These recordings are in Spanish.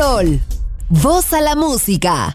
Sol. Voz a la música.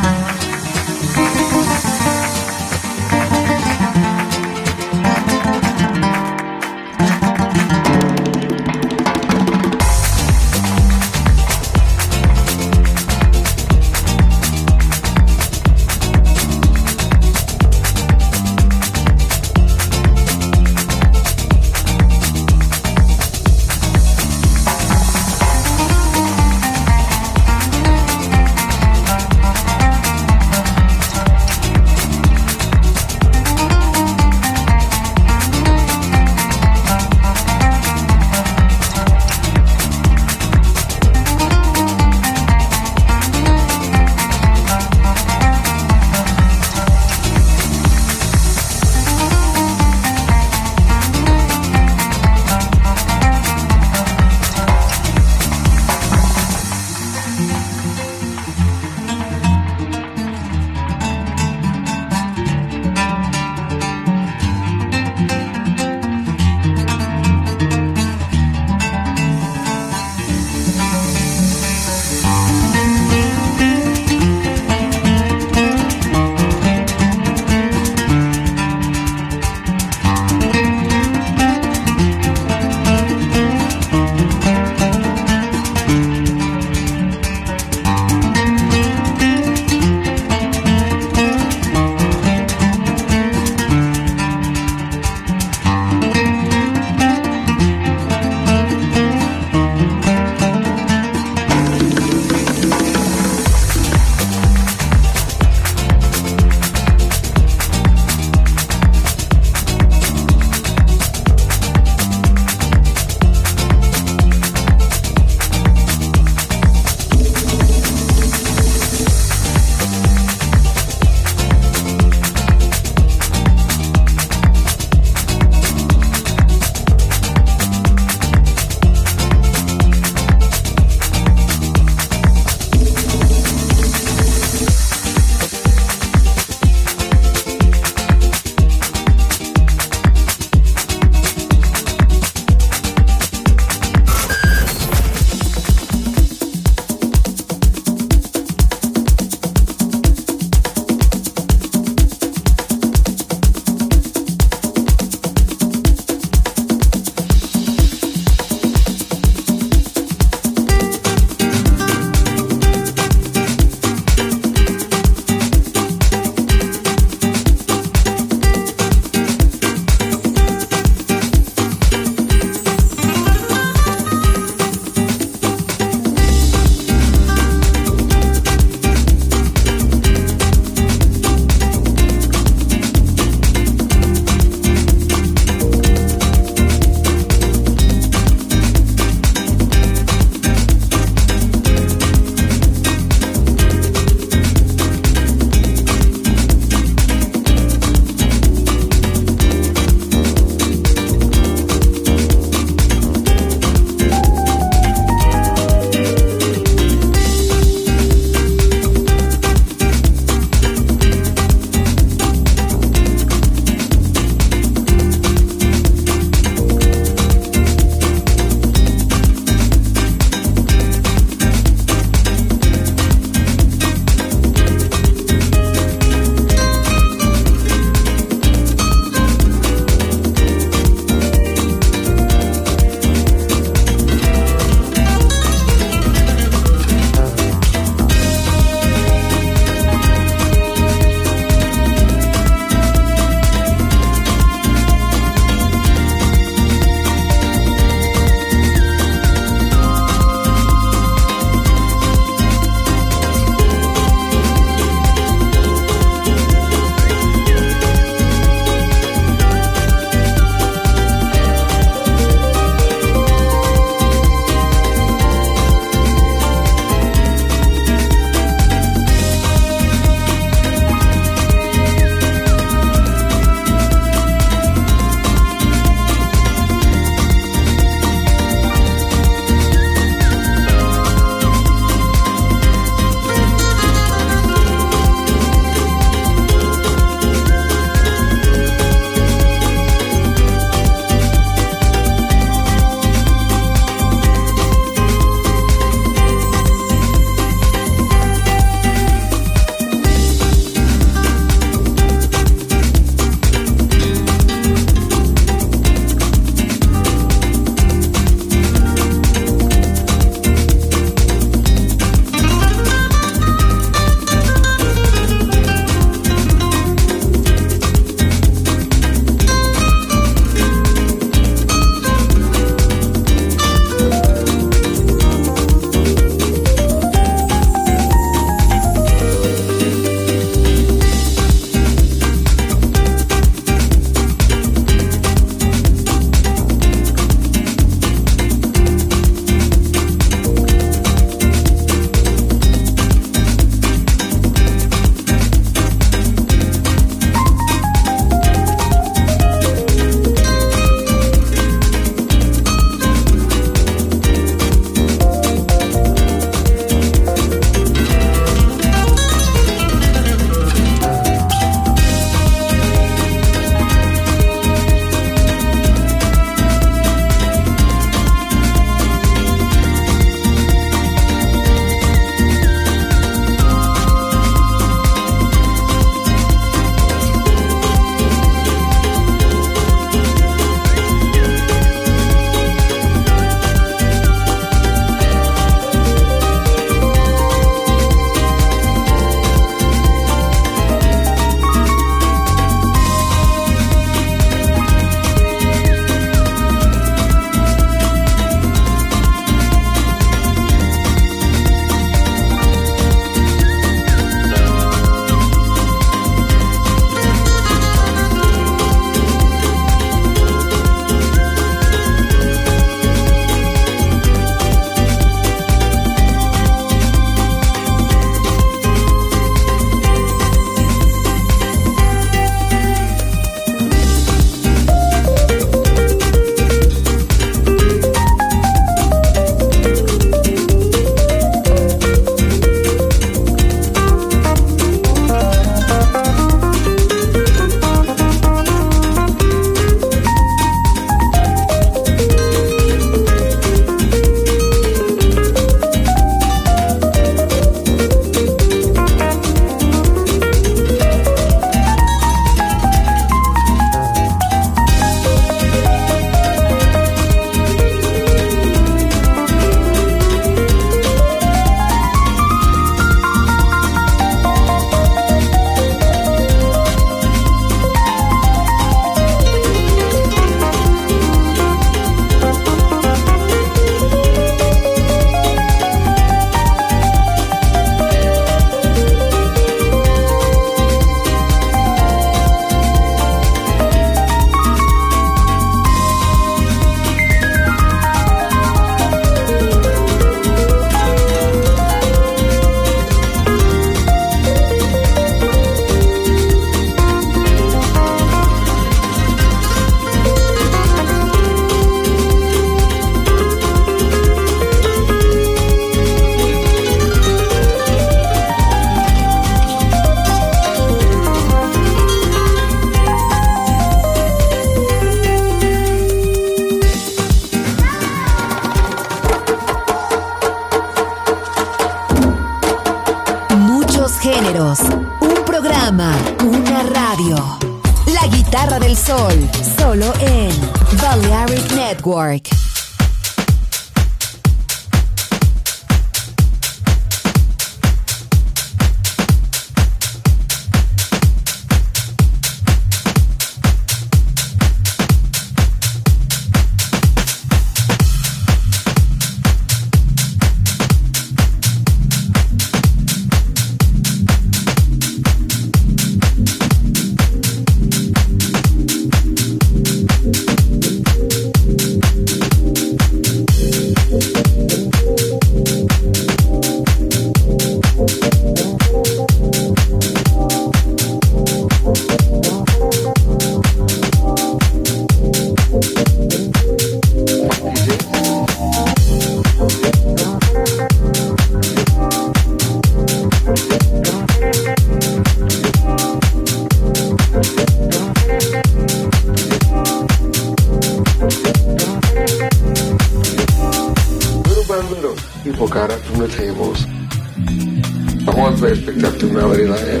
someplace picked up the melody line,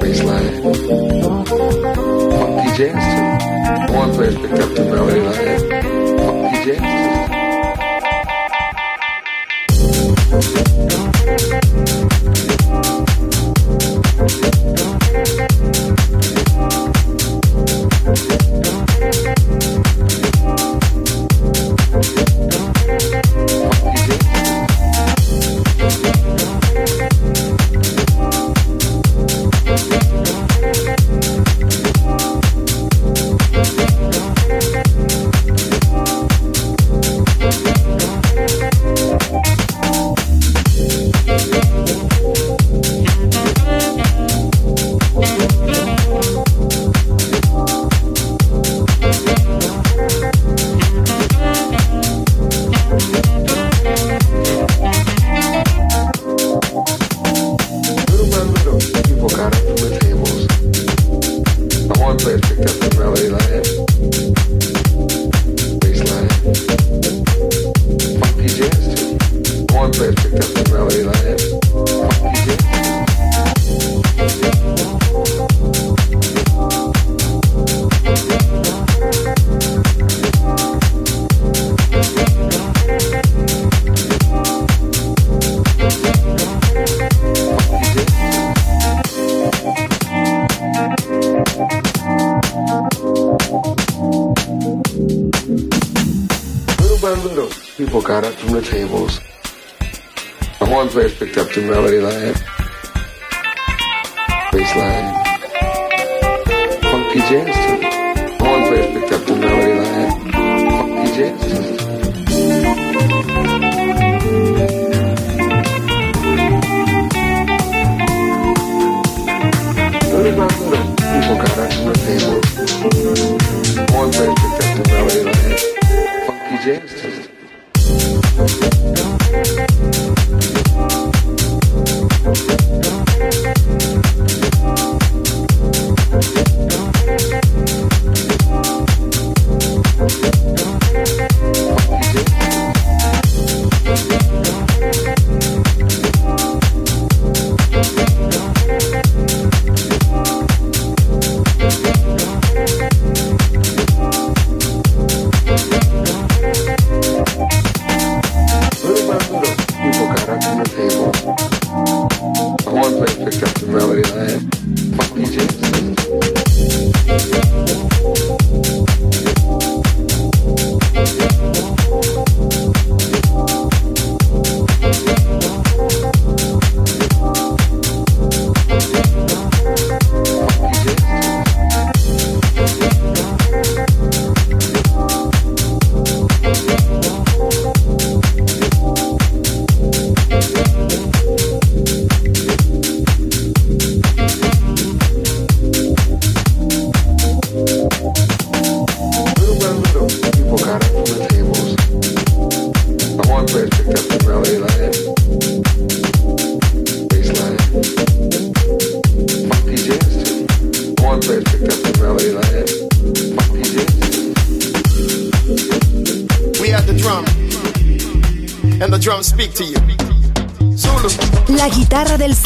bass line, funky jazz too. One place picked up the melody line, funky jazz.